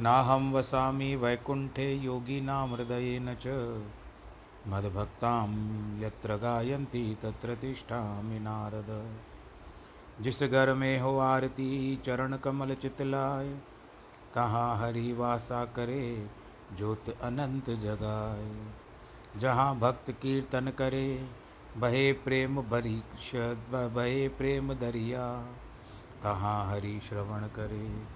नाहं वसामि वैकुण्ठे हृदयेन च। मद्भक्तां यत्र गायन्ति तत्र तिष्ठामि नारद। जिस घर में हो आरती, चरण कमल चितलाय तहाँ हरि वासा करे, ज्योत अनंत जगाए। जहाँ भक्त कीर्तन करे, बहे प्रेम भरी बहे प्रेम दरिया, तहाँ हरि श्रवण करे।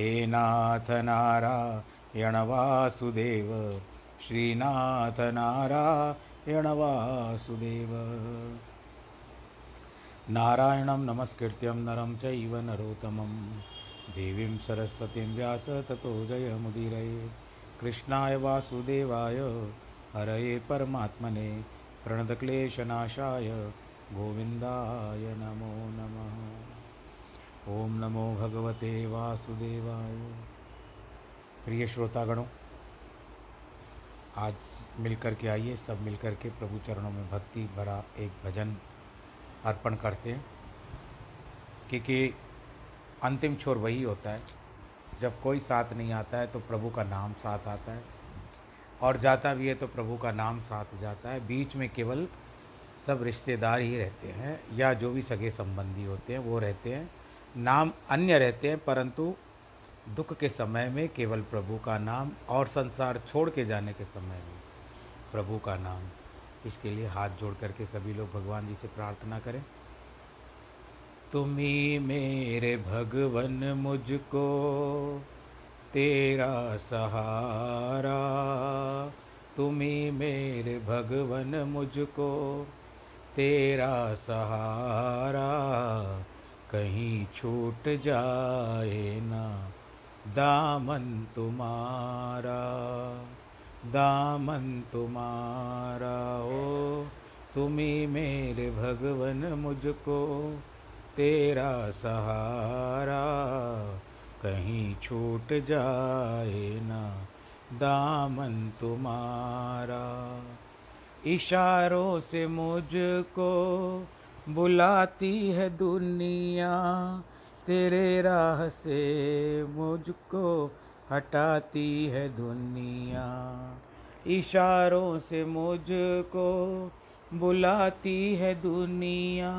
हे नाथ नारायण वासुदेव श्रीनाथ नारायण वासुदेव। नारायणं नमस्कृत्यं नरं चैव नरोत्तमं। देवीं सरस्वतीं व्यास ततो जयमुदीरये। कृष्णाय वासुदेवाय, हरये परमात्मने। प्रणतक्लेशनाशाय, गोविन्दाय नमो नमः। ॐ नमो भगवते वासुदेवाय। प्रिय श्रोतागणों, आज मिलकर के आइए, सब मिलकर के प्रभु चरणों में भक्ति भरा एक भजन अर्पण करते हैं। क्योंकि अंतिम छोर वही होता है, जब कोई साथ नहीं आता है तो प्रभु का नाम साथ आता है। और जाता भी है तो प्रभु का नाम साथ जाता है। बीच में केवल सब रिश्तेदार ही रहते हैं, या जो भी सगे संबंधी होते हैं, वो रहते हैं। नाम अन्य रहते हैं, परंतु दुख के समय में केवल प्रभु का नाम और संसार छोड़ के जाने के समय में प्रभु का नाम। इसके लिए हाथ जोड़ करके सभी लोग भगवान जी से प्रार्थना करें। तुम्ही मेरे भगवन, मुझको तेरा सहारा। तुम्ही मेरे भगवन, मुझको तेरा सहारा। कहीं छूट जाए ना। दामन तुम्हारा दामन तुम्हारा हो तुम्ही मेरे भगवन मुझको, तेरा सहारा कहीं छूट जाए ना। दामन तुम्हारा, इशारों से मुझको बुलाती है दुनिया, तेरे राह से मुझको हटाती है दुनिया। इशारों से मुझको बुलाती है दुनिया,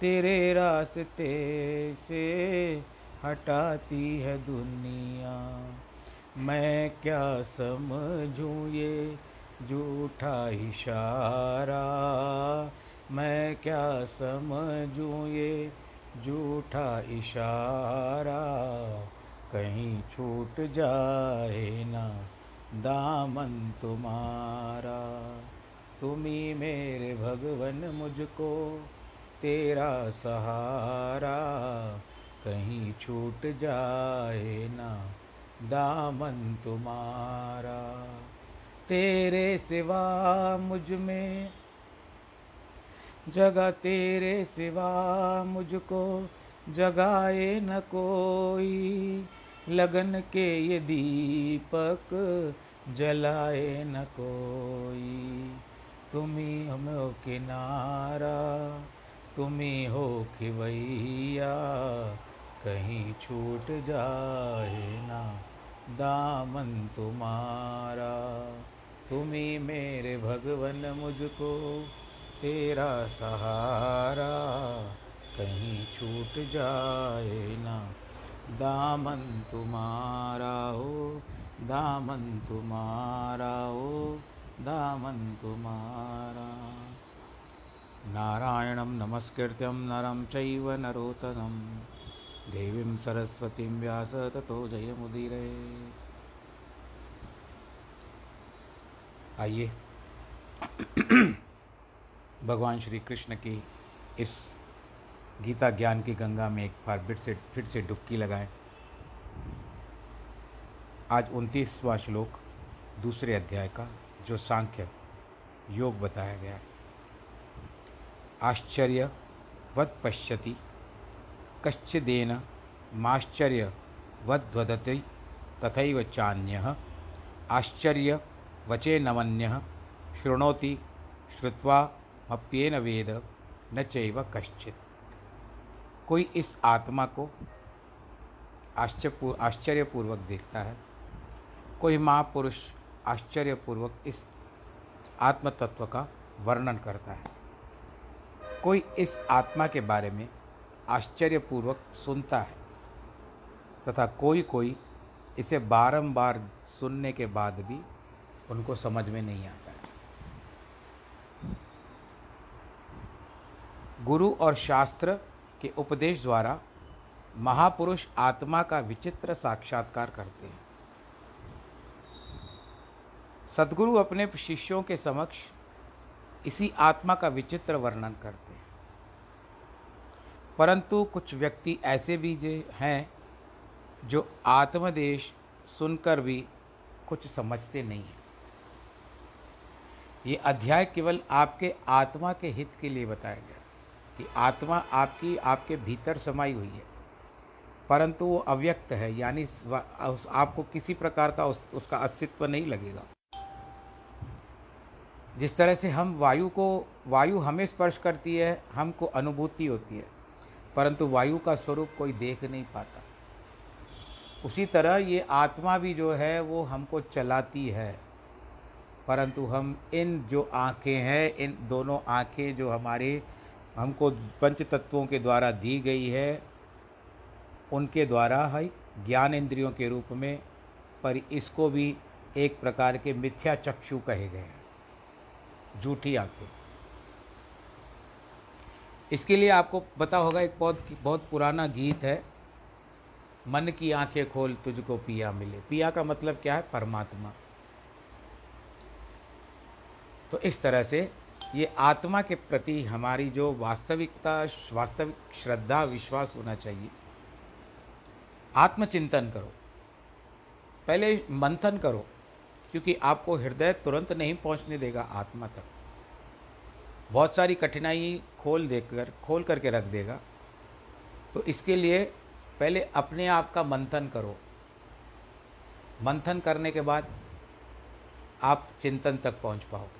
तेरे रास्ते से हटाती है दुनिया। मैं क्या समझूँ ये झूठा इशारा? मैं क्या समझूँ ये झूठा इशारा? कहीं छूट जाए ना दामन तुम्हारा। तुम्ही मेरे भगवन, मुझको तेरा सहारा। कहीं छूट जाए ना दामन तुम्हारा। तेरे सिवा मुझमें जगह तेरे सिवा मुझको, जगाए न कोई। लगन के ये दीपक जलाए न कोई। तुम्ही हम हो किनारा तुम्ही हो खिवैया। कहीं छूट जाए ना दामन तुम्हारा। तुम्ही मेरे भगवन मुझको तेरा सहारा कहीं छूट जाए ना। दामन तुम्हारा हो, दामन तुम्हारा ओ दामन तुम्हारा। नारायणं नमस्कृत्यं नरं चैव नरोत्तमं। देवीं सरस्वतीं व्यास ततो जयमुदीरे। आइए। भगवान श्री कृष्ण की इस गीता ज्ञान की गंगा में एक बार फिर से फिर से डुबकी लगाएँ। आज उनतीसवां श्लोक, दूसरे अध्याय का, जो सांख्य, योग बताया गया आश्चर्य वद पश्यति, कश्चिदेन माश्चर्य वद्वदति तथैव चान्य। आश्चर्य वचे नमन्यः, शृणोति, श्रुत्वा अप्येन वेद न चैव कश्चित। कोई इस आत्मा को आश्चर्य आश्चर्यपूर्वक देखता है, कोई महापुरुष आश्चर्यपूर्वक इस आत्म तत्व का वर्णन करता है। कोई इस आत्मा के बारे में आश्चर्यपूर्वक सुनता है, तथा कोई कोई इसे बारंबार सुनने के बाद भी उनको समझ में नहीं आता। गुरु और शास्त्र के उपदेश द्वारा महापुरुष आत्मा का विचित्र साक्षात्कार करते हैं। सदगुरु अपने शिष्यों के समक्ष इसी आत्मा का विचित्र वर्णन करते हैं। परंतु कुछ व्यक्ति ऐसे भी हैं जो आत्मदेश सुनकर भी कुछ समझते नहीं हैं। ये अध्याय केवल आपके आत्मा के हित के लिए बताया गया कि आत्मा आपकी आपके भीतर समाई हुई है। परंतु वो अव्यक्त है यानी आपको किसी प्रकार का उस, उसका अस्तित्व नहीं लगेगा। जिस तरह से हम वायु को वायु हमें स्पर्श करती है हमको अनुभूति होती है परंतु वायु का स्वरूप कोई देख नहीं पाता। उसी तरह ये आत्मा भी जो है वो हमको चलाती है। परंतु हम इन जो आँखें हैं इन दोनों आँखें जो हमारे हमको पंच तत्वों के द्वारा दी गई है। उनके द्वारा है ज्ञान इंद्रियों के रूप में, पर इसको भी एक प्रकार के मिथ्या चक्षु कहे गए हैं। झूठी आँखें। इसके लिए आपको पता होगा, एक बहुत बहुत पुराना गीत है, मन की आँखें खोल तुझको पिया मिले। पिया का मतलब क्या है? परमात्मा। तो इस तरह से ये आत्मा के प्रति हमारी जो वास्तविकता, वास्तविक श्रद्धा, विश्वास होना चाहिए। आत्मचिंतन करो। पहले मंथन करो, क्योंकि आपको हृदय तुरंत नहीं पहुँचने देगा आत्मा तक। बहुत सारी कठिनाई खोल देकर, खोल करके रख देगा। तो इसके लिए पहले अपने आप का मंथन करो। मंथन करने के बाद आप चिंतन तक पहुँच पाओगे।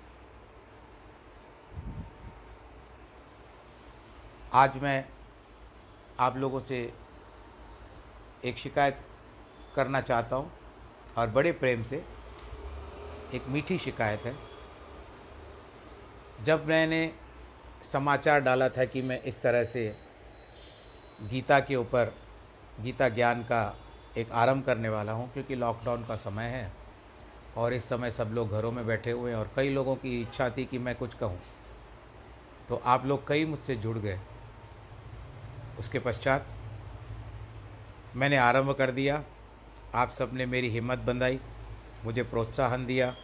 आज मैं आप लोगों से एक शिकायत करना चाहता हूँ और बड़े प्रेम से एक मीठी शिकायत है। जब मैंने समाचार डाला था कि मैं इस तरह से गीता के ऊपर, गीता ज्ञान का एक आरंभ करने वाला हूँ, क्योंकि लॉकडाउन का समय है और इस समय सब लोग घरों में बैठे हुए हैं और कई लोगों की इच्छा थी कि मैं कुछ कहूँ। तो आप लोग कई मुझसे जुड़ गए। उसके पश्चात मैंने आरंभ कर दिया। आप सबने मेरी हिम्मत बंधाई, मुझे प्रोत्साहन दिया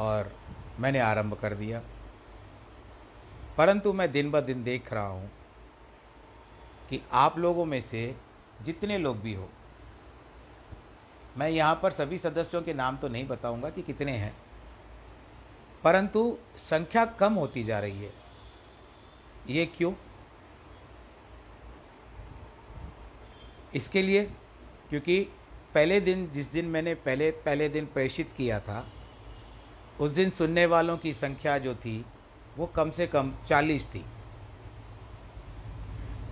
और मैंने आरंभ कर दिया। परंतु मैं दिन ब दिन देख रहा हूँ कि आप लोगों में से जितने लोग भी हो, मैं यहाँ पर सभी सदस्यों के नाम तो नहीं बताऊँगा कि कितने हैं, परंतु संख्या कम होती जा रही है। ये क्यों? इसके लिए, क्योंकि पहले दिन, जिस दिन मैंने पहले पहले दिन प्रेषित किया था, उस दिन सुनने वालों की संख्या जो थी, वो कम से कम चालीस थी।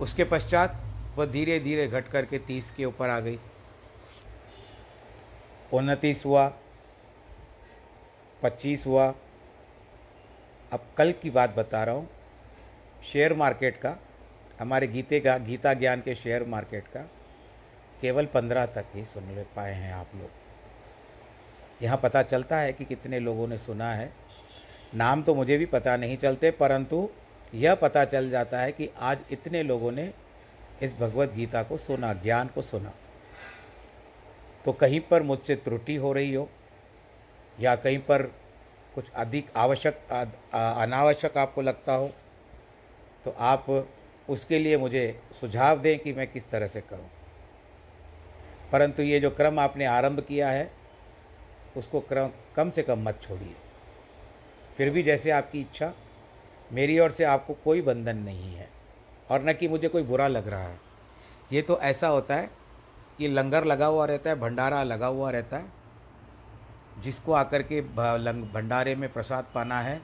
उसके पश्चात वह धीरे धीरे घट कर के तीस के ऊपर आ गई। उनतीस हुआ, पच्चीस हुआ। अब कल की बात बता रहा हूँ, शेयर मार्केट का, हमारे गीते का, गीता ज्ञान के शेयर मार्केट का केवल पंद्रह तक ही सुन ले पाए हैं आप लोग। यहाँ पता चलता है कि कितने लोगों ने सुना है। नाम तो मुझे भी पता नहीं चलते, परंतु यह पता चल जाता है कि आज इतने लोगों ने इस भगवत गीता को सुना, ज्ञान को सुना। तो कहीं पर मुझसे त्रुटि हो रही हो, या कहीं पर कुछ अधिक आवश्यक अनावश्यक आपको लगता हो तो आप उसके लिए मुझे सुझाव दें कि मैं किस तरह से करूँ। परंतु ये जो क्रम आपने आरंभ किया है, उसको क्रम कम से कम मत छोड़िए। फिर भी जैसे आपकी इच्छा, मेरी ओर से आपको कोई बंधन नहीं है और न कि मुझे कोई बुरा लग रहा है। ये तो ऐसा होता है कि लंगर लगा हुआ रहता है, भंडारा लगा हुआ रहता है, जिसको आकर के भंडारे में प्रसाद पाना है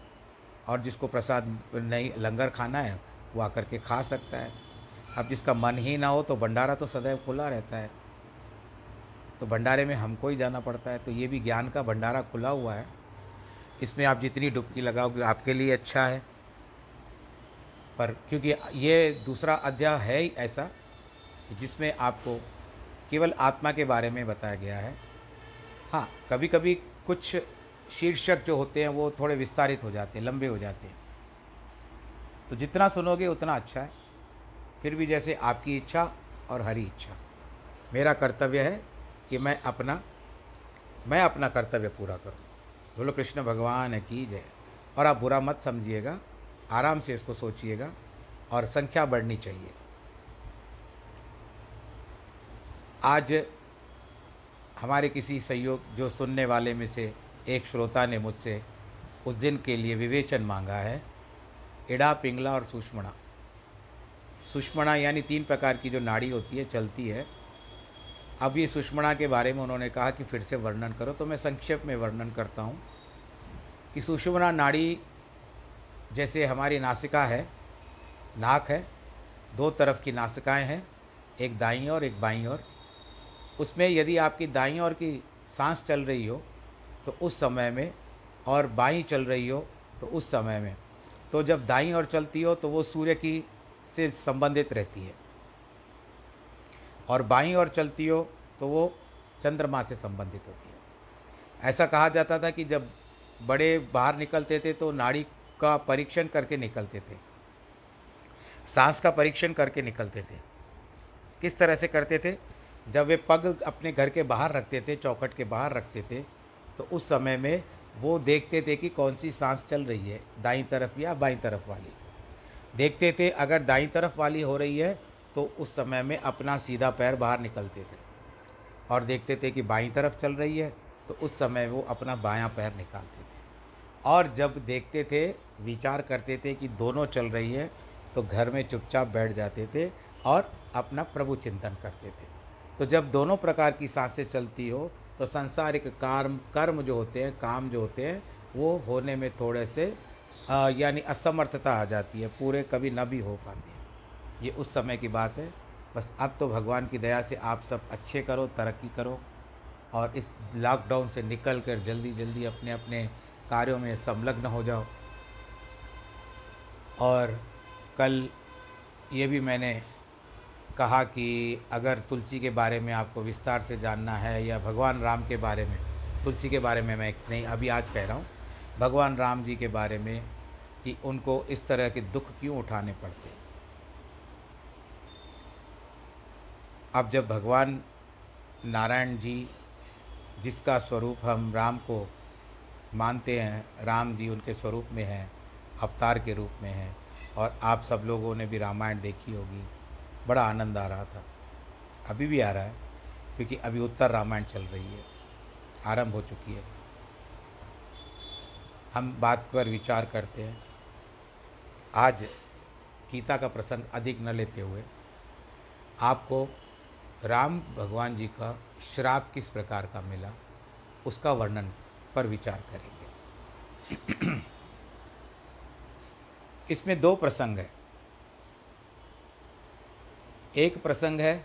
और जिसको प्रसाद नहीं, लंगर खाना है, वो आकर के खा सकता है। अब जिसका मन ही ना हो तो भंडारा तो सदैव खुला रहता है। तो भंडारे में हमको ही जाना पड़ता है तो ये भी ज्ञान का भंडारा खुला हुआ है। इसमें आप जितनी डुबकी लगाओगे, आपके लिए अच्छा है। पर क्योंकि ये दूसरा अध्याय है ही ऐसा, जिसमें आपको केवल आत्मा के बारे में बताया गया है। हाँ कभी कभी कुछ शीर्षक जो होते हैं, वो थोड़े विस्तारित हो जाते हैं, लंबे हो जाते हैं। तो जितना सुनोगे, उतना अच्छा है। फिर भी जैसे आपकी इच्छा और हरी इच्छा। मेरा कर्तव्य है कि मैं अपना मैं अपना कर्तव्य पूरा करूँ। बोलो, कृष्ण भगवान की जय। और आप बुरा मत समझिएगा, आराम से इसको सोचिएगा और संख्या बढ़नी चाहिए। आज हमारे किसी सहयोग, जो सुनने वाले में से एक श्रोता ने मुझसे उस दिन के लिए विवेचन मांगा है, इड़ा, पिंगला और सुषमणा। सुषमणा यानी तीन प्रकार की जो नाड़ी होती है, चलती है अब ये सुषमणा के बारे में उन्होंने कहा कि फिर से वर्णन करो तो मैं संक्षेप में वर्णन करता हूँ कि सुषमणा नाड़ी जैसे हमारी नासिका है, नाक है, दो तरफ़ की नासिकाएँ हैं, एक दाई और एक बाई और उसमें यदि आपकी दाई और की सांस चल रही हो तो उस समय में, और बाई चल रही हो तो उस समय में। तो जब दाई और चलती हो तो वो सूर्य की से संबंधित रहती है। और बाई और चलती हो तो वो चंद्रमा से संबंधित होती है। ऐसा कहा जाता था कि जब बड़े बाहर निकलते थे तो नाड़ी का परीक्षण करके निकलते थे। सांस का परीक्षण करके निकलते थे। किस तरह से करते थे? जब वे पग अपने घर के बाहर रखते थे, चौखट के बाहर रखते थे तो उस समय में वो देखते थे कि कौन सी सांस चल रही है, दाई तरफ़ या बाई तरफ़ वाली। देखते थे, अगर दाई तरफ़ वाली हो रही है तो उस समय में अपना सीधा पैर बाहर निकलते थे और देखते थे कि बाई तरफ़ चल रही है तो उस समय वो अपना बायां पैर निकालते थे। और जब देखते थे, विचार करते थे कि दोनों चल रही है तो घर में चुपचाप बैठ जाते थे और अपना प्रभु चिंतन करते थे। तो जब दोनों प्रकार की साँसें चलती हो तो संसारिक कर्म कर्म जो होते हैं, काम जो होते हैं, वो होने में थोड़े से यानी असमर्थता आ जाती है, पूरे कभी न भी हो पाती। ये उस समय की बात है। बस अब तो भगवान की दया से आप सब अच्छे करो, तरक्की करो और इस लॉकडाउन से निकल कर जल्दी जल्दी अपने अपने कार्यों में संलग्न हो जाओ। और कल ये भी मैंने कहा कि अगर तुलसी के बारे में आपको विस्तार से जानना है या भगवान राम के बारे में, तुलसी के बारे में मैं नहीं, अभी आज कह रहा हूँ, भगवान राम जी के बारे में कि उनको इस तरह के दुख क्यों उठाने पड़ते? अब जब भगवान नारायण जी, जिसका स्वरूप हम राम को मानते हैं, राम जी उनके स्वरूप में हैं, अवतार के रूप में हैं, और आप सब लोगों ने भी रामायण देखी होगी, बड़ा आनंद आ रहा था। अभी भी आ रहा है, क्योंकि अभी उत्तर रामायण चल रही है, आरंभ हो चुकी है। हम बात पर विचार करते हैं। आज गीता का प्रसंग अधिक न लेते हुए आपको राम भगवान जी का श्राप किस प्रकार का मिला, उसका वर्णन पर विचार करेंगे। इसमें दो प्रसंग है। एक प्रसंग है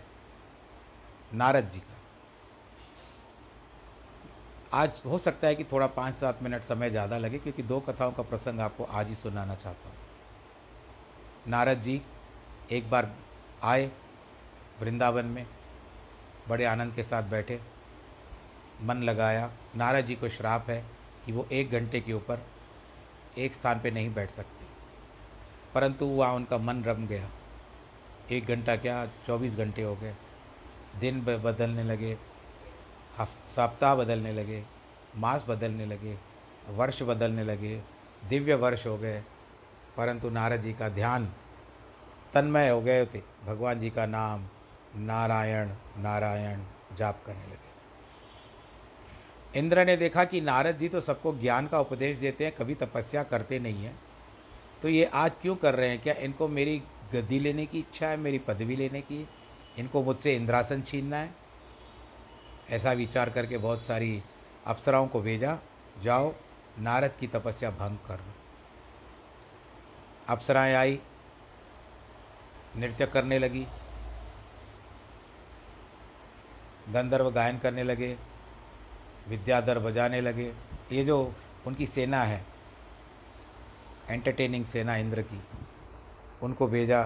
नारद जी का। आज हो सकता है कि थोड़ा पाँच सात मिनट समय ज़्यादा लगे, क्योंकि दो कथाओं का प्रसंग आपको आज ही सुनाना चाहता हूँ। नारद जी एक बार आए वृंदावन में बड़े आनंद के साथ बैठे। मन लगाया। नारद जी को श्राप है कि वो एक घंटे के ऊपर एक स्थान पे नहीं बैठ सकते। परंतु वहाँ उनका मन रम गया। एक घंटा क्या? चौबीस घंटे हो गए। दिन बदलने लगे सप्ताह बदलने लगे, मास बदलने लगे, वर्ष बदलने लगे, दिव्य वर्ष हो गए। परंतु नारद जी का ध्यान तन्मय हो गए थे। भगवान जी का नाम नारायण नारायण जाप करने लगे। इंद्र ने देखा कि नारद जी तो सबको ज्ञान का उपदेश देते हैं, कभी तपस्या करते नहीं हैं। तो ये आज क्यों कर रहे हैं? क्या इनको मेरी गद्दी लेने की इच्छा है, मेरी पदवी लेने की? इनको मुझसे इंद्रासन छीनना है? ऐसा विचार करके बहुत सारी अप्सराओं को भेजा, जाओ, नारद की तपस्या भंग कर दो। अप्सराएँ आई, नृत्य करने लगी। गंधर्व गायन करने लगे, विद्याधर बजाने लगे। ये जो उनकी सेना है एंटरटेनिंग सेना इंद्र की, उनको भेजा।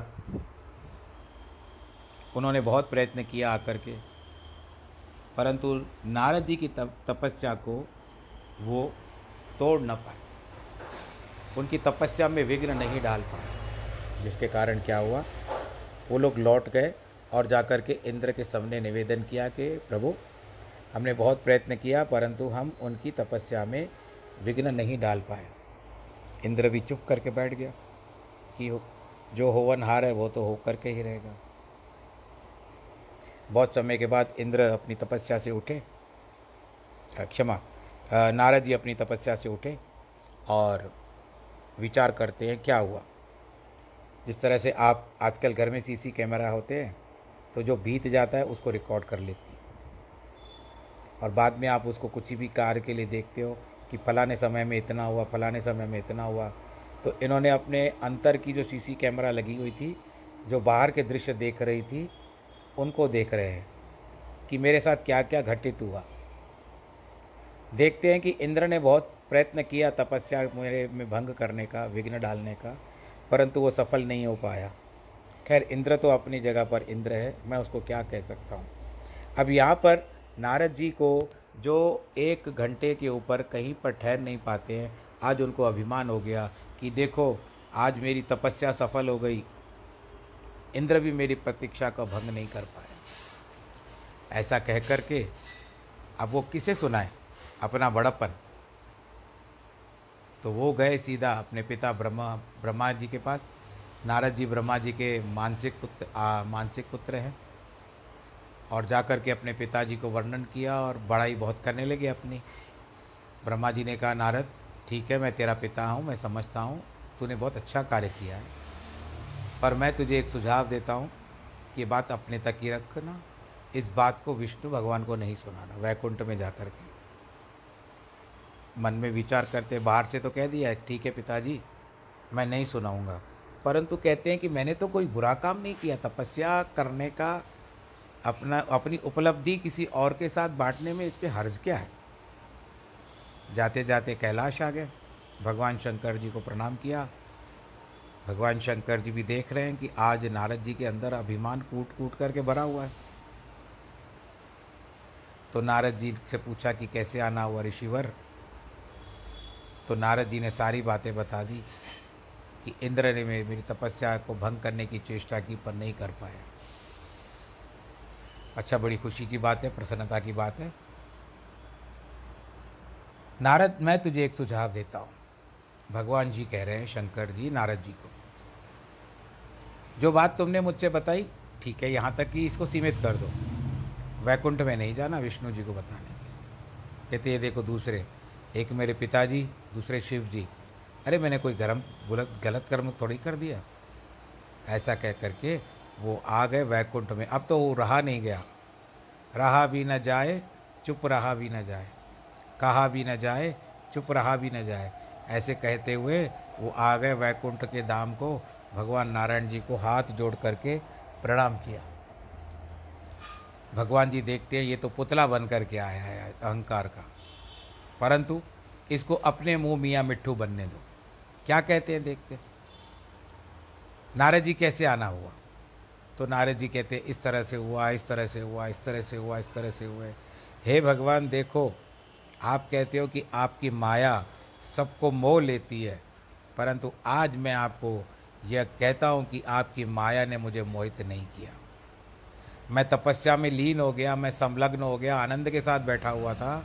उन्होंने बहुत प्रयत्न किया आकर के, परंतु नारद जी की तपस्या को वो तोड़ न पाए। उनकी तपस्या में विघ्न नहीं डाल पाए, जिसके कारण क्या हुआ? वो लोग लौट गए। और जाकर के इंद्र के सामने निवेदन किया कि प्रभु, हमने बहुत प्रयत्न किया, परंतु हम उनकी तपस्या में विघ्न नहीं डाल पाए। इंद्र भी चुप करके बैठ गया कि जो होवनहार है वो तो हो करके ही रहेगा। बहुत समय के बाद इंद्र अपनी तपस्या से उठे। क्षमा नारद जी अपनी तपस्या से उठे और विचार करते हैं, क्या हुआ? जिस तरह से आप आजकल घर में सीसी कैमरा होते हैं तो जो बीत जाता है उसको रिकॉर्ड कर लेती है। और बाद में आप उसको कुछ भी कार्य के लिए देखते हो कि फलाने समय में इतना हुआ, फलाने समय में इतना हुआ तो इन्होंने अपने अंतर की जो सीसी कैमरा लगी हुई थी, जो बाहर के दृश्य देख रही थी, उनको देख रहे हैं कि मेरे साथ क्या क्या घटित हुआ। देखते हैं कि इंद्र ने बहुत प्रयत्न किया तपस्या मेरे में भंग करने का, विघ्न डालने का, परंतु वो सफल नहीं हो पाया। खैर, इंद्र तो अपनी जगह पर इंद्र है, मैं उसको क्या कह सकता हूँ? अब यहाँ पर नारद जी को जो एक घंटे के ऊपर कहीं पर ठहर नहीं पाते हैं, आज उनको अभिमान हो गया कि देखो, आज मेरी तपस्या सफल हो गई। इंद्र भी मेरी प्रतीक्षा का भंग नहीं कर पाए। ऐसा कह कर के अब वो किसे सुनाए? अपना बड़प्पन। तो वो गए सीधा अपने पिता ब्रह्मा ब्रह्मा जी के पास। नारद जी ब्रह्मा जी के मानसिक पुत्र मानसिक पुत्र हैं। और जाकर के अपने पिताजी को वर्णन किया और बड़ाई बहुत करने लगे अपनी। ब्रह्मा जी ने कहा, नारद, ठीक है, मैं तेरा पिता हूँ, मैं समझता हूँ, तूने बहुत अच्छा कार्य किया है। पर मैं तुझे एक सुझाव देता हूँ कि बात अपने तक ही रखना, इस बात को विष्णु भगवान को नहीं सुनाना, वैकुंठ में जाकर के। मन में विचार करते, बाहर से तो कह दिया, ठीक है पिताजी, मैं नहीं सुनाऊँगा। परंतु कहते हैं कि मैंने तो कोई बुरा काम नहीं किया, तपस्या करने का अपना, अपनी उपलब्धि किसी और के साथ बांटने में इस पर हर्ज क्या है? जाते जाते कैलाश आ गए। भगवान शंकर जी को प्रणाम किया। भगवान शंकर जी भी देख रहे हैं कि आज नारद जी के अंदर अभिमान कूट कूट करके भरा हुआ है। तो नारद जी से पूछा कि कैसे आना हुआ ऋषिवर? तो नारद जी ने सारी बातें बता दी। कि इंद्र ने मेरी तपस्या को भंग करने की चेष्टा की, पर नहीं कर पाया। अच्छा बड़ी खुशी की बात है, प्रसन्नता की बात है। नारद, मैं तुझे एक सुझाव देता हूँ। भगवान जी कह रहे हैं, शंकर जी, नारद जी को। जो बात तुमने मुझसे बताई, ठीक है, यहाँ तक कि इसको सीमित कर दो। वैकुंठ में नहीं जाना, विष्णु जी को बताने के कहते ये देखो दूसरे, एक मेरे पिताजी, दूसरे शिव जी अरे मैंने कोई गर्म गलत गलत कर्म थोड़ी कर दिया। ऐसा कह करके वो आ गए वैकुंठ में। अब तो वो रहा नहीं गया। रहा भी न जाए, चुप रहा भी न जाए। कहा भी न जाए, चुप रहा भी न जाए। ऐसे कहते हुए वो आ गए वैकुंठ के दाम को। भगवान नारायण जी को हाथ जोड़ करके प्रणाम किया। भगवान जी देखते हैं, ये तो पुतला बन करके आया है अहंकार का। परंतु इसको अपने मुँह मियाँ मिट्ठू बनने दो। क्या कहते हैं देखते नारद जी कैसे आना हुआ? तो नारद जी कहते इस तरह से हुआ, इस तरह से हुआ, इस तरह से हुआ, इस तरह से हुए हे भगवान, देखो, आप कहते हो कि आपकी माया सबको मोह लेती है, परंतु आज मैं आपको यह कहता हूँ कि आपकी माया ने मुझे मोहित नहीं किया। मैं तपस्या में लीन हो गया, मैं संलग्न हो गया, आनंद के साथ बैठा हुआ था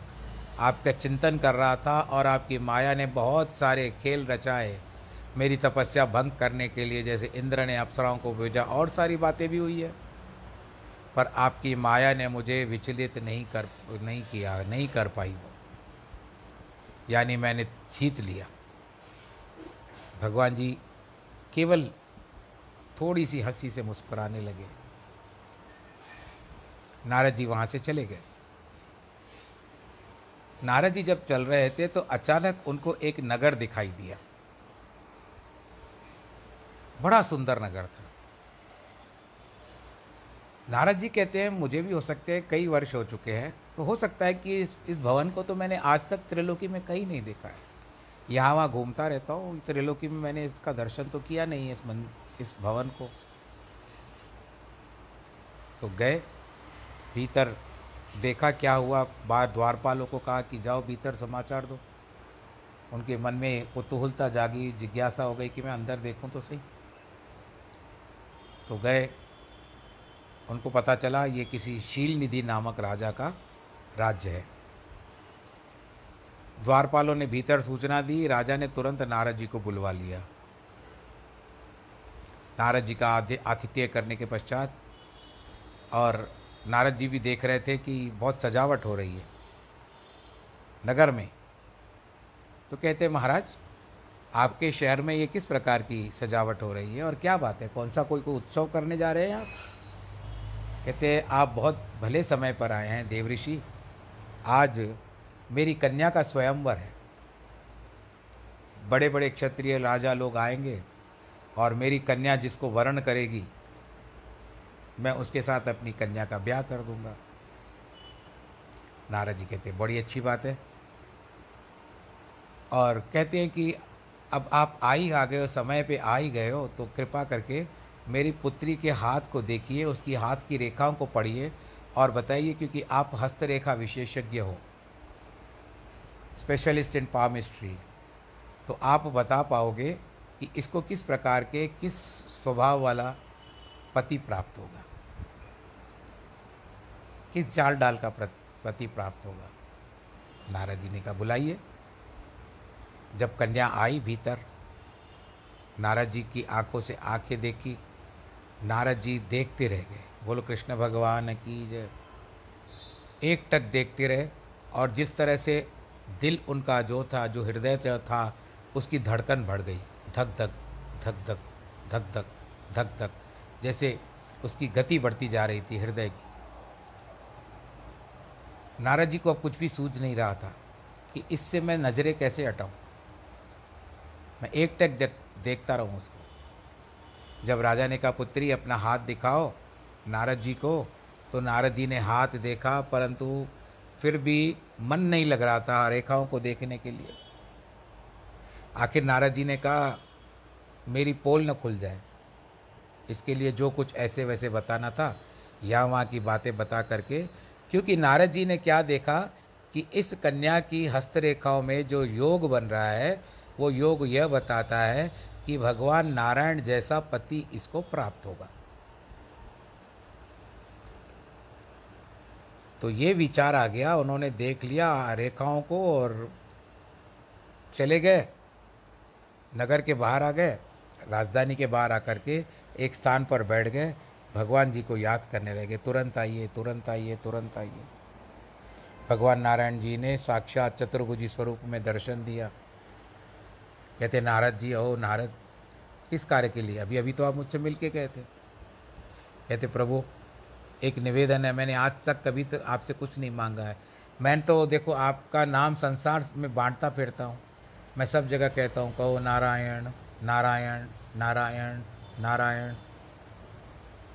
आपका चिंतन कर रहा था और आपकी माया ने बहुत सारे खेल रचाए मेरी तपस्या भंग करने के लिए, जैसे इंद्र ने अप्सराओं को भेजा, और सारी बातें भी हुई है। पर आपकी माया ने मुझे विचलित नहीं कर, नहीं किया, नहीं कर पाई। यानी मैंने जीत लिया। भगवान जी केवल थोड़ी सी हँसी से मुस्कुराने लगे। नारद जी वहाँ से चले गए। नारद जी जब चल रहे थे तो अचानक उनको एक नगर दिखाई दिया। बड़ा सुंदर नगर था। नारद जी कहते हैं, मुझे भी हो सकते हैं, कई वर्ष हो चुके हैं। तो हो सकता है कि इस इस भवन को तो मैंने आज तक त्रिलोकी में कहीं नहीं देखा है। यहाँ वहाँ घूमता रहता हूँ। त्रिलोकी में मैंने इसका दर्शन तो किया नहीं है इस मन, इस भवन को। तो गए, भीतर देखा क्या हुआ? बाहर द्वारपालों को कहा कि जाओ, भीतर समाचार दो। उनके मन में कुतूहलता जागी, जिज्ञासा हो गई कि मैं अंदर देखूँ तो सही। तो गए। उनको पता चला, ये किसी शील निधि नामक राजा का राज्य है। द्वारपालों ने भीतर सूचना दी, राजा ने तुरंत नारद जी को बुलवा लिया। नारद जी का आतिथ्य करने के पश्चात और नारद जी भी देख रहे थे कि बहुत सजावट हो रही है नगर में। तो कहते, महाराज, आपके शहर में ये किस प्रकार की सजावट हो रही है और क्या बात है? कौन सा कोई कोई उत्सव करने जा रहे हैं आप? कहते, आप बहुत भले समय पर आए हैं देवऋषि आज मेरी कन्या का स्वयंवर है। बड़े बड़े क्षत्रिय राजा लोग आएँगे और मेरी कन्या जिसको वर्ण करेगी मैं उसके साथ अपनी कन्या का ब्याह कर दूँगा। नारद जी कहते, बड़ी अच्छी बात है। और कहते हैं कि, अब आप आ ही आ गए हो, समय पे आ ही गए हो तो कृपा करके मेरी पुत्री के हाथ को देखिए, उसकी हाथ की रेखाओं को पढ़िए और बताइए क्योंकि आप हस्तरेखा विशेषज्ञ हो स्पेशलिस्ट इन पामिस्ट्री तो आप बता पाओगे कि इसको किस प्रकार के, किस स्वभाव वाला पति प्राप्त होगा? किस चाल डाल का पति प्राप्त होगा। नारद जी ने कहा, बुलाइए। जब कन्या आई भीतर, नारद जी की आँखों से आँखें देखी, नारद जी देखते रह गए। बोलो, कृष्ण भगवान की जय। एक टक देखते रहे और जिस तरह से दिल उनका जो था, जो हृदय था, उसकी धड़कन बढ़ गई। धक धक धक धक धक धक धक धक, जैसे उसकी गति बढ़ती जा रही थी हृदय की। नारद जी को अब कुछ भी सूझ नहीं रहा था कि इससे मैं नज़रें कैसे हटाऊं। मैं एक टक देख, देखता रहूँ उसको। जब राजा ने कहा पुत्री अपना हाथ दिखाओ नारद जी को तो नारद जी ने हाथ देखा परंतु फिर भी मन नहीं लग रहा था रेखाओं को देखने के लिए। आखिर नारद जी ने कहा मेरी पोल न खुल जाए। इसके लिए जो कुछ ऐसे वैसे बताना था या वहाँ की बातें बता करके क्योंकि नारद जी ने क्या देखा कि इस कन्या की हस्तरेखाओं में जो योग बन रहा है, वो योग यह बताता है कि भगवान नारायण जैसा पति इसको प्राप्त होगा। तो ये विचार आ गया, उन्होंने देख लिया रेखाओं को और चले गए। नगर के बाहर आ गए, राजधानी के बाहर आकर के एक स्थान पर बैठ गए। भगवान जी को याद करने लगे, तुरंत आइए तुरंत आइए तुरंत आइए। भगवान नारायण जी ने साक्षात चतुर्भुजी स्वरूप में दर्शन दिया। कहते, नारद जी ओ नारद किस कार्य के लिए अभी अभी तो आप मुझसे मिल के गए थे। कहते, प्रभु, एक निवेदन है, मैंने आज तक कभी तो आपसे कुछ नहीं मांगा है। मैंने तो देखो, आपका नाम संसार में बांटता फिरता हूँ। मैं सब जगह कहता हूँ, कहो नारायण नारायण नारायण नारायण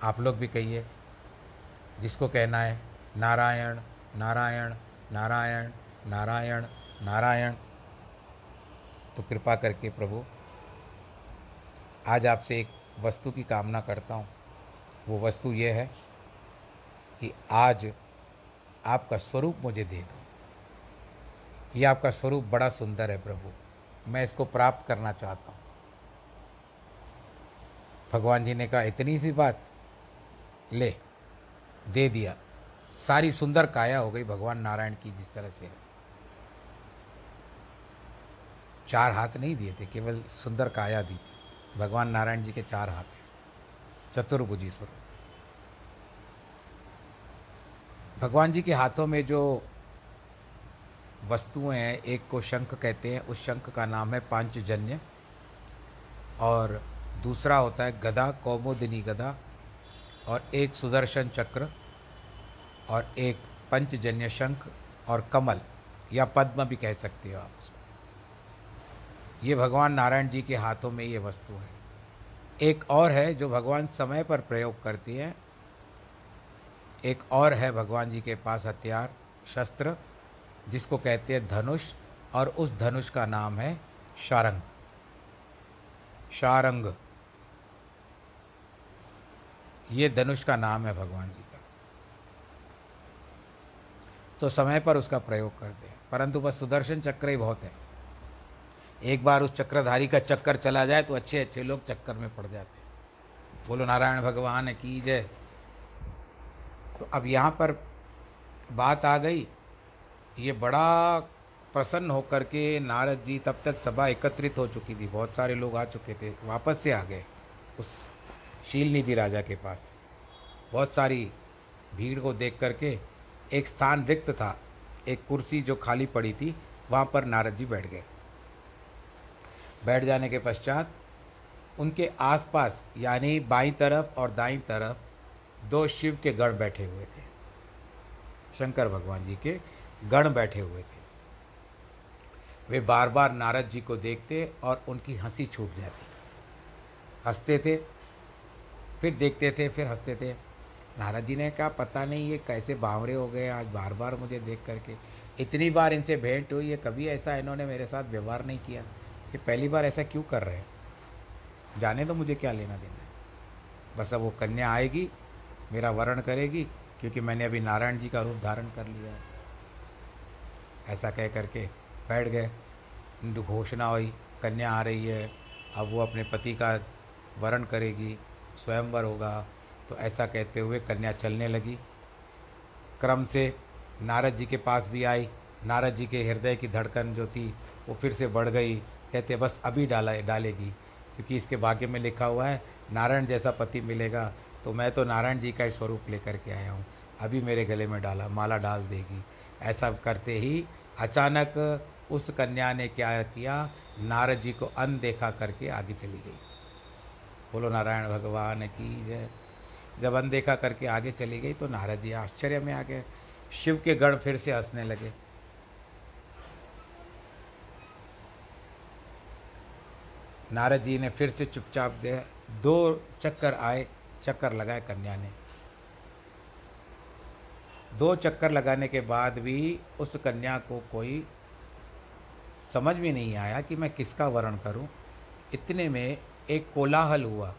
आप लोग भी कहिए, जिसको कहना है, नारायण नारायण नारायण नारायण नारायण। तो कृपा करके प्रभु, आज आपसे एक वस्तु की कामना करता हूँ। वो वस्तु ये है कि आज आपका स्वरूप मुझे दे दो। ये आपका स्वरूप बड़ा सुंदर है प्रभु। मैं इसको प्राप्त करना चाहता हूँ। भगवान जी ने कहा, इतनी सी बात ले, दे दिया। सारी सुंदर काया हो गई भगवान नारायण की जिस तरह से। चार हाथ नहीं दिए थे, केवल सुंदर काया दी थी। भगवान नारायण जी के चार हाथ हैं। चतुर्भुजी स्वरूप भगवान जी के हाथों में जो वस्तुएँ हैं, एक को शंख कहते हैं, उस शंख का नाम है पांचजन्य। और दूसरा होता है गदा, कौमोदिनी गदा और एक सुदर्शन चक्र और एक पंचजन्य शंख और कमल, या पद्म भी कह सकते हो आप उसको। ये भगवान नारायण जी के हाथों में ये वस्तु है। एक और है जो भगवान समय पर प्रयोग करती है। एक और है भगवान जी के पास हथियार, शस्त्र, जिसको कहते हैं धनुष, और उस धनुष का नाम है शारंग। शारंग। ये धनुष का नाम है भगवान जी का। तो समय पर उसका प्रयोग करते हैं। परंतु बस सुदर्शन चक्र ही बहुत है। एक बार उस चक्रधारी का चक्कर चला जाए तो अच्छे अच्छे लोग चक्कर में पड़ जाते हैं। बोलो, नारायण भगवान, की जय। तो अब यहाँ पर बात आ गई। ये बड़ा प्रसन्न होकर के नारद जी तब तक सभा एकत्रित हो चुकी थी। बहुत सारे लोग आ चुके थे, वापस से आ गए उस शील निधि राजा के पास। बहुत सारी भीड़ को देख करके एक स्थान रिक्त था। एक कुर्सी जो खाली पड़ी थी, वहाँ पर नारद जी बैठ गए। बैठ जाने के पश्चात उनके आसपास, यानी बाई तरफ़ और दाई तरफ़, दो शिव के गण बैठे हुए थे। शंकर भगवान जी के गण बैठे हुए थे। वे बार बार नारद जी को देखते और उनकी हँसी छूट जाती। हँसते थे फिर देखते थे, फिर हँसते थे। नारद जी ने कहा, पता नहीं ये कैसे बावरे हो गए आज बार बार मुझे देख करके। इतनी बार इनसे भेंट हुई है कभी ऐसा इन्होंने मेरे साथ व्यवहार नहीं किया। ये पहली बार ऐसा क्यों कर रहे हैं? जाने तो मुझे क्या लेना देना है। बस अब वो कन्या आएगी, मेरा वर्ण करेगी, क्योंकि मैंने अभी नारायण जी का रूप धारण कर लिया है। ऐसा कह करके बैठ गए। घोषणा हुई, कन्या आ रही है, अब वो अपने पति का वर्ण करेगी। स्वयंवर होगा। तो ऐसा कहते हुए कन्या चलने लगी। क्रम से नारद जी के पास भी आई। नारद जी के हृदय की धड़कन जो थी, वो फिर से बढ़ गई। कहते, बस अभी डाला, डालेगी। क्योंकि इसके भाग्य में लिखा हुआ है, नारायण जैसा पति मिलेगा तो मैं तो नारायण जी का ही स्वरूप लेकर के आया हूँ। अभी मेरे गले में डाला, माला डाल देगी। ऐसा करते ही अचानक उस कन्या ने क्या किया? नारद जी को अनदेखा करके आगे चली गई। बोलो, नारायण भगवान की जय जब अनदेखा करके आगे चली गई तो नारद जी आश्चर्य में आ गए। शिव के गण फिर से हंसने लगे। नारद जी ने फिर से चुपचाप दे, दो चक्कर आए, चक्कर लगाए कन्या ने। दो चक्कर लगाने के बाद भी उस कन्या को कोई समझ में नहीं आया कि मैं किसका वर्ण करूँ। इतने में एक कोलाहल हुआ।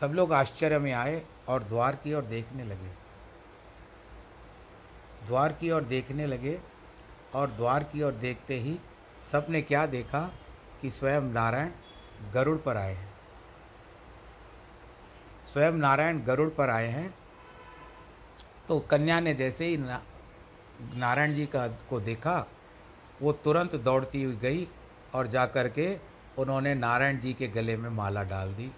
सब लोग आश्चर्य में आए और द्वार की ओर देखने लगे। द्वार की ओर देखने लगे और द्वार की ओर देखते ही सबने क्या देखा कि स्वयं नारायण गरुड़ पर आए हैं। स्वयं नारायण गरुड़ पर आए हैं तो कन्या ने जैसे ही ना, नारायण जी का को देखा वो तुरंत दौड़ती हुई गई और जा कर के उन्होंने नारायण जी के गले में माला डाल दी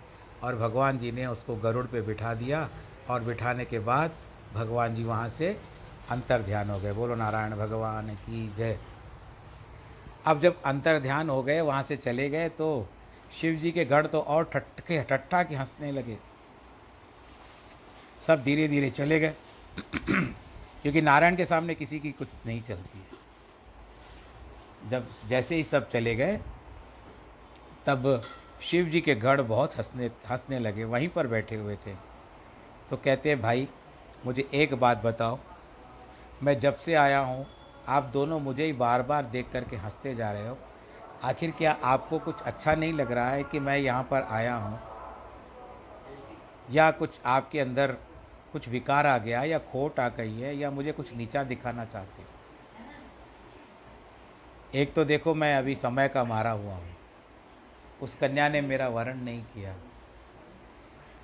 और भगवान जी ने उसको गरुड़ पे बिठा दिया और बिठाने के बाद भगवान जी वहाँ से अंतर ध्यान हो गए। बोलो, नारायण भगवान की जय। अब जब अंतर ध्यान हो गए, वहाँ से चले गए तो शिव जी के गढ़ तो और ठटके, ठट्ठा के हंसने लगे। सब धीरे धीरे चले गए। क्योंकि नारायण के सामने किसी की कुछ नहीं चलती है। जब जैसे ही सब चले गए तब शिव जी के गढ़ बहुत हंसने हंसने लगे, वहीं पर बैठे हुए थे। तो कहते हैं, भाई, मुझे एक बात बताओ। मैं जब से आया हूँ, आप दोनों मुझे ही बार बार देख करके हँसते जा रहे हो। आखिर क्या आपको कुछ अच्छा नहीं लग रहा है कि मैं यहाँ पर आया हूँ? या कुछ आपके अंदर कुछ विकार आ गया या खोट आ गई है या मुझे कुछ नीचा दिखाना चाहते हो? एक तो देखो, मैं अभी समय का मारा हुआ हूँ। उस कन्या ने मेरा वरण नहीं किया।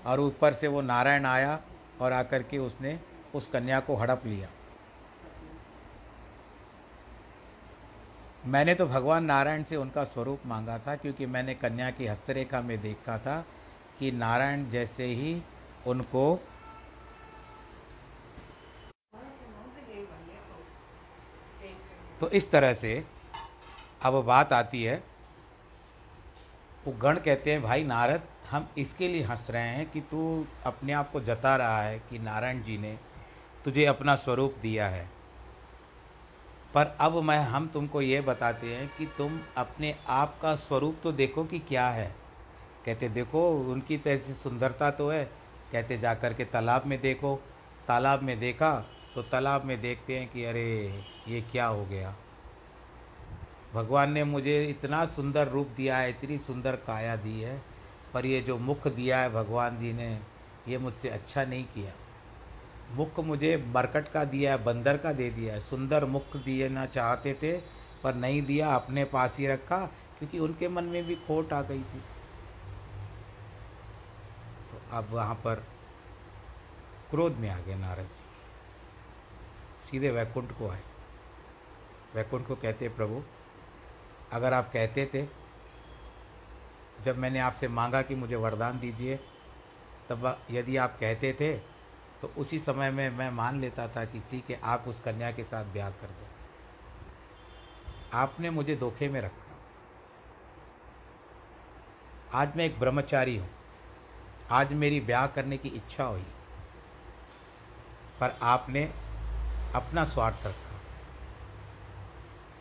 और ऊपर से वो नारायण आया और आकर के उसने उस कन्या को हड़प लिया। मैंने तो भगवान नारायण से उनका स्वरूप मांगा था, क्योंकि मैंने कन्या की हस्तरेखा में देखा था कि नारायण जैसे ही उनको तो इस तरह से अब बात आती है वो गण कहते हैं, भाई नारद, हम इसके लिए हंस रहे हैं कि तू अपने आप को जता रहा है कि नारायण जी ने तुझे अपना स्वरूप दिया है। पर अब मैं, हम तुमको ये बताते हैं कि तुम अपने आप का स्वरूप तो देखो कि क्या है। कहते, देखो, उनकी तो ऐसी सुंदरता तो है। कहते जा कर के तालाब में देखो। तालाब में देखा? तो तालाब में देखते हैं कि, अरे, ये क्या हो गया? भगवान ने मुझे इतना सुंदर रूप दिया है, इतनी सुंदर काया दी है, पर ये जो मुख दिया है भगवान जी ने, ये मुझसे अच्छा नहीं किया। मुख मुझे मरकट का दिया है, बंदर का दे दिया है। सुंदर मुख देना चाहते थे, पर नहीं दिया, अपने पास ही रखा, क्योंकि उनके मन में भी खोट आ गई थी। तो अब वहाँ पर क्रोध में आ गए नारद जी। सीधे वैकुंठ को आए। वैकुंठ को कहते प्रभु अगर आप कहते थे, जब मैंने आपसे मांगा कि मुझे वरदान दीजिए, तब यदि आप कहते थे तो उसी समय में मैं मान लेता था कि ठीक है, आप उस कन्या के साथ ब्याह कर दो। आपने मुझे धोखे में रखा। आज मैं एक ब्रह्मचारी हूँ। आज मेरी ब्याह करने की इच्छा हुई, पर आपने अपना स्वार्थ रखा।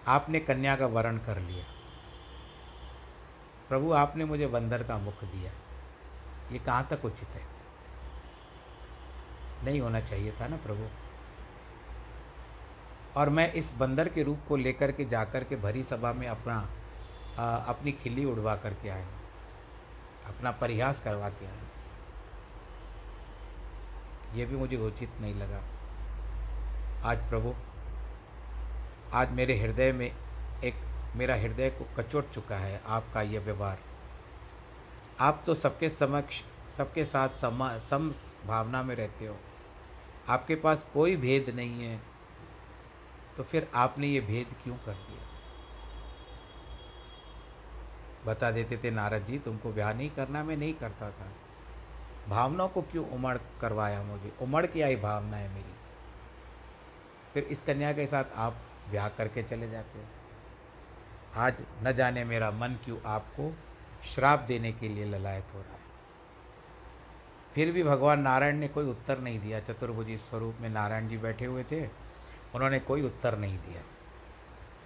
आपने कन्या का वरण कर लिया। प्रभु आपने मुझे बंदर का मुख दिया। ये कहाँ तक उचित है? नहीं होना चाहिए था ना प्रभु? और मैं इस बंदर के रूप को लेकर के जाकर के भरी सभा में अपना आ, अपनी खिल्ली उड़वा करके आया अपना परिहास करवा के आया ये भी मुझे उचित नहीं लगा। आज प्रभु आज मेरे हृदय में एक, मेरा हृदय को कचोट चुका है आपका यह व्यवहार। आप तो सबके समक्ष, सबके साथ समा, सम भावना में रहते हो। आपके पास कोई भेद नहीं है। तो फिर आपने ये भेद क्यों कर दिया? बता देते थे नारद जी, तुमको ब्याह नहीं करना, मैं नहीं करता था। भावनाओं को क्यों उमड़ करवाया मुझे? उमड़ के आई भावना है मेरी। फिर इस कन्या के साथ आप ब्याह करके चले जाते हो। आज न जाने मेरा मन क्यों आपको श्राप देने के लिए ललायत हो रहा है। फिर भी भगवान नारायण ने कोई उत्तर नहीं दिया। चतुर्भुजी स्वरूप में नारायण जी बैठे हुए थे। उन्होंने कोई उत्तर नहीं दिया।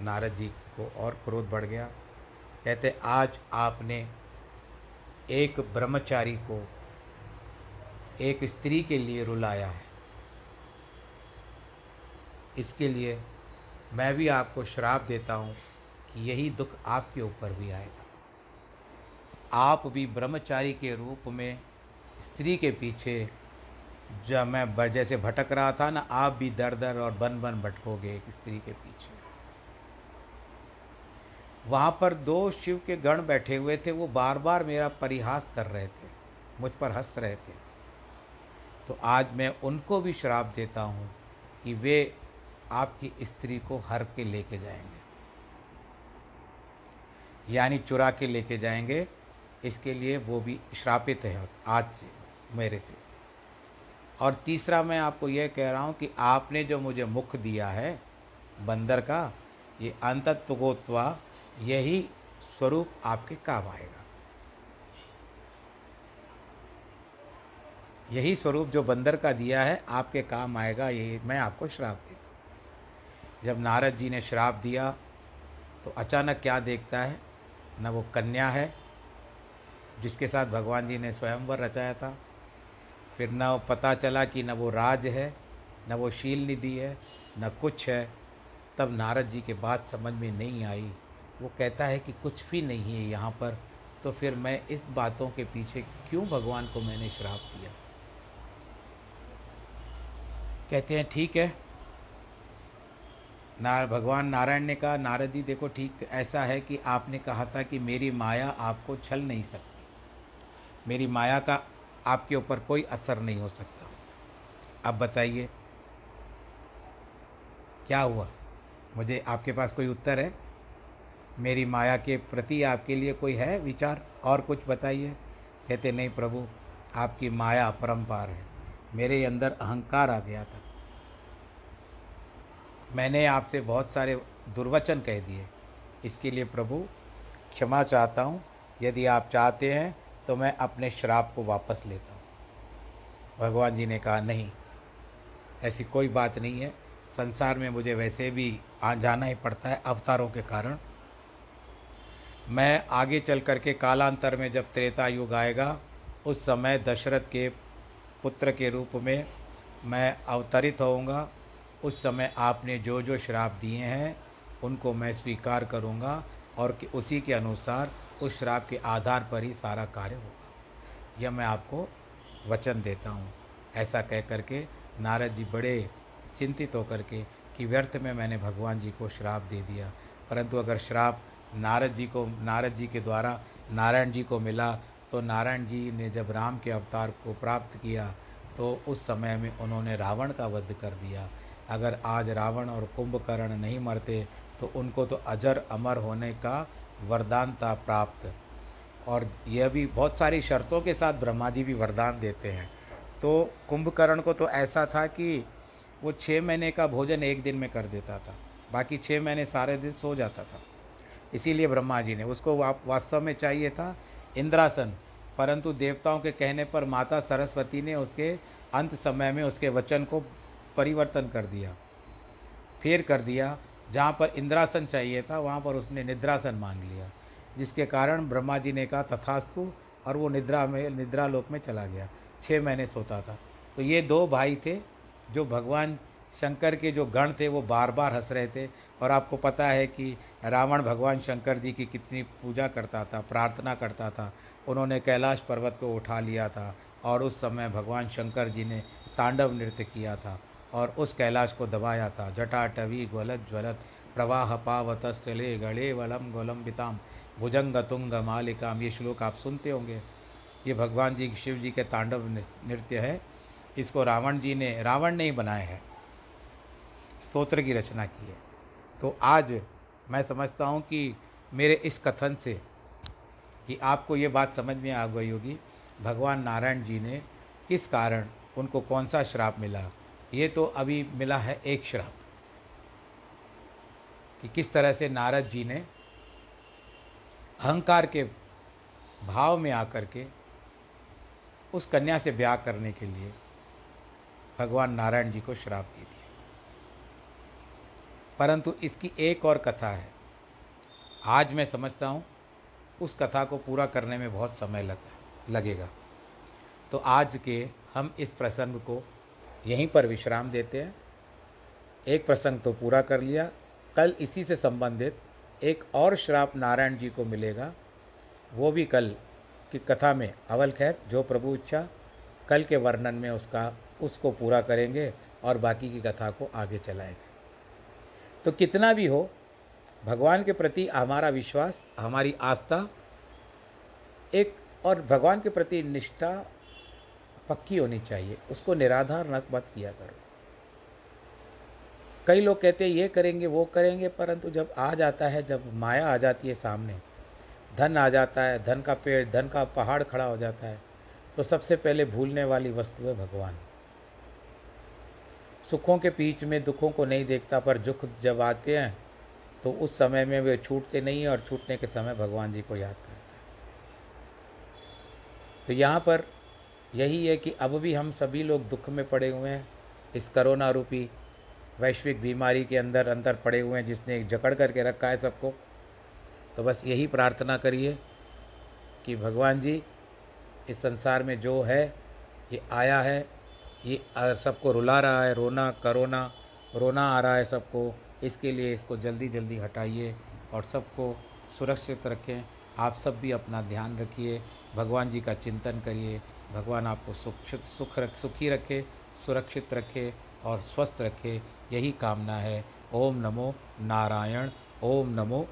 नारद जी को और क्रोध बढ़ गया। कहते, आज आपने एक ब्रह्मचारी को एक स्त्री के लिए रुलाया है। इसके लिए मैं भी आपको श्राप देता हूँ कि यही दुख आपके ऊपर भी आएगा। आप भी ब्रह्मचारी के रूप में स्त्री के पीछे जब मैं जैसे भटक रहा था ना, आप भी दर दर और बन बन भटकोगे एक स्त्री के पीछे। वहाँ पर दो शिव के गण बैठे हुए थे, वो बार बार मेरा परिहास कर रहे थे, मुझ पर हंस रहे थे। तो आज मैं उनको भी श्राप देता हूँ कि वे आपकी स्त्री को हर के लेके जाएँगे। यानी चुरा के लेके जाएँगे। इसके लिए वो भी श्रापित है आज से, मेरे से। और तीसरा मैं आपको यह कह रहा हूँ कि आपने जो मुझे मुख दिया है, बंदर का, ये अंतत्वगोत्वा यही स्वरूप आपके काम आएगा। यही स्वरूप जो बंदर का दिया है, आपके काम आएगा, ये मैं आपको श्राप देता जब नारद जी ने श्राप दिया तो अचानक क्या देखता है? न वो कन्या है, जिसके साथ भगवान जी ने स्वयंवर रचाया था। फिर न पता चला कि न वो राज है, न वो शील निधि है, न कुछ है। तब नारद जी के बात समझ में नहीं आई। वो कहता है कि कुछ भी नहीं है यहाँ पर तो फिर मैं इस बातों के पीछे क्यों भगवान को मैंने श्राप दिया? कहते हैं, ठीक है ना भगवान नारायण ने कहा, नारद जी, देखो, ठीक ऐसा है कि आपने कहा था कि मेरी माया आपको छल नहीं सकती। मेरी माया का आपके ऊपर कोई असर नहीं हो सकता। अब बताइए, क्या हुआ? मुझे आपके पास कोई उत्तर है? मेरी माया के प्रति आपके लिए कोई है विचार? और कुछ बताइए? कहते, नहीं प्रभु, आपकी माया परम्पार है। मेरे अंदर अहंकार आ गया था। मैंने आपसे बहुत सारे दुर्वचन कह दिए। इसके लिए प्रभु, क्षमा चाहता हूँ। यदि आप चाहते हैं तो मैं अपने श्राप को वापस लेता हूँ। भगवान जी ने कहा, नहीं, ऐसी कोई बात नहीं है। संसार में मुझे वैसे भी आ जाना ही पड़ता है अवतारों के कारण। मैं आगे चल कर के कालांतर में जब त्रेता युग आएगा, उस समय दशरथ के पुत्र के रूप में मैं अवतरित होऊँगा। उस समय आपने जो जो श्राप दिए हैं, उनको मैं स्वीकार करूँगा और कि उसी के अनुसार उस श्राप के आधार पर ही सारा कार्य होगा। यह मैं आपको वचन देता हूँ। ऐसा कह करके नारद जी बड़े चिंतित होकर के कि व्यर्थ में मैंने भगवान जी को श्राप दे दिया। परंतु अगर श्राप नारद जी को, नारद जी के द्वारा नारायण जी को मिला तो नारायण जी ने जब राम के अवतार को प्राप्त किया तो उस समय में उन्होंने रावण का वध कर दिया। अगर आज रावण और कुंभकर्ण नहीं मरते तो उनको तो अजर अमर होने का वरदान था प्राप्त। और यह भी बहुत सारी शर्तों के साथ ब्रह्मा जी भी वरदान देते हैं। तो कुंभकर्ण को तो ऐसा था कि वो छः महीने का भोजन एक दिन में कर देता था, बाकी छः महीने सारे दिन सो जाता था। इसीलिए ब्रह्मा जी ने उसको वास्तव में चाहिए था इंद्रासन, परंतु देवताओं के कहने पर माता सरस्वती ने उसके अंत समय में उसके वचन को परिवर्तन कर दिया, फिर कर दिया। जहाँ पर इंद्रासन चाहिए था, वहाँ पर उसने निद्रासन मांग लिया, जिसके कारण ब्रह्मा जी ने कहा, तथास्तु, और वो निद्रा में निद्रा लोक में चला गया। छः महीने सोता था। तो ये दो भाई थे, जो भगवान शंकर के जो गण थे, वो बार बार हंस रहे थे। और आपको पता है कि रावण भगवान शंकर जी की कितनी पूजा करता था, प्रार्थना करता था। उन्होंने कैलाश पर्वत को उठा लिया था, और उस समय भगवान शंकर जी ने तांडव नृत्य किया था। और उस कैलाश को दबाया था। जटाटवी ग्वलत ज्वलत, प्रवाह पावतस्ले गणे वलम गोलम्बिताम भुजंग तुंग मालिकाम, ये श्लोक आप सुनते होंगे। ये भगवान जी शिव जी के तांडव नृत्य है। इसको रावण जी ने, रावण ने ही बनाए हैं। स्तोत्र की रचना की है। तो आज मैं समझता हूँ कि मेरे इस कथन से कि आपको ये बात समझ में आ गई होगी, भगवान नारायण जी ने किस कारण उनको कौन सा श्राप मिला? ये तो अभी मिला है एक श्राप कि किस तरह से नारद जी ने अहंकार के भाव में आकर के उस कन्या से ब्याह करने के लिए भगवान नारायण जी को श्राप दे दिया। परंतु इसकी एक और कथा है। आज मैं समझता हूँ, उस कथा को पूरा करने में बहुत समय लग, लगेगा। तो आज के हम इस प्रसंग को यहीं पर विश्राम देते हैं। एक प्रसंग तो पूरा कर लिया। कल इसी से संबंधित एक और श्राप नारायण जी को मिलेगा। वो भी कल की कथा में अवल खैर, जो प्रभु इच्छा, कल के वर्णन में उसका, उसको पूरा करेंगे और बाकी की कथा को आगे चलाएँगे। तो कितना भी हो, भगवान के प्रति हमारा विश्वास, हमारी आस्था, एक और भगवान के प्रति निष्ठा पक्की होनी चाहिए। उसको निराधार नक मत किया करो। कई लोग कहते हैं, ये करेंगे, वो करेंगे, परंतु जब आ जाता है, जब माया आ जाती है सामने, धन आ जाता है, धन का पेड़, धन का पहाड़ खड़ा हो जाता है तो सबसे पहले भूलने वाली वस्तु है भगवान। सुखों के बीच में दुखों को नहीं देखता, पर दुख जब आते हैं तो उस समय में वे छूटते नहीं हैं, और छूटने के समय भगवान जी को याद करता है। तो यहाँ पर यही है कि अब भी हम सभी लोग दुख में पड़े हुए हैं। इस करोना रूपी वैश्विक बीमारी के अंदर अंदर पड़े हुए हैं, जिसने जकड़ करके रखा है सबको। तो बस यही प्रार्थना करिए कि भगवान जी, इस संसार में जो है, ये आया है, ये सबको रुला रहा है, रोना, करोना, रोना आ रहा है सबको, इसके लिए इसको जल्दी जल्दी हटाइए और सबको सुरक्षित रखें। आप सब भी अपना ध्यान रखिए, भगवान जी का चिंतन करिए भगवान आपको सुखित, सुख रख, सुखी रखे, सुरक्षित रखे और स्वस्थ रखे, यही कामना है। ओम नमो नारायण, ओम नमो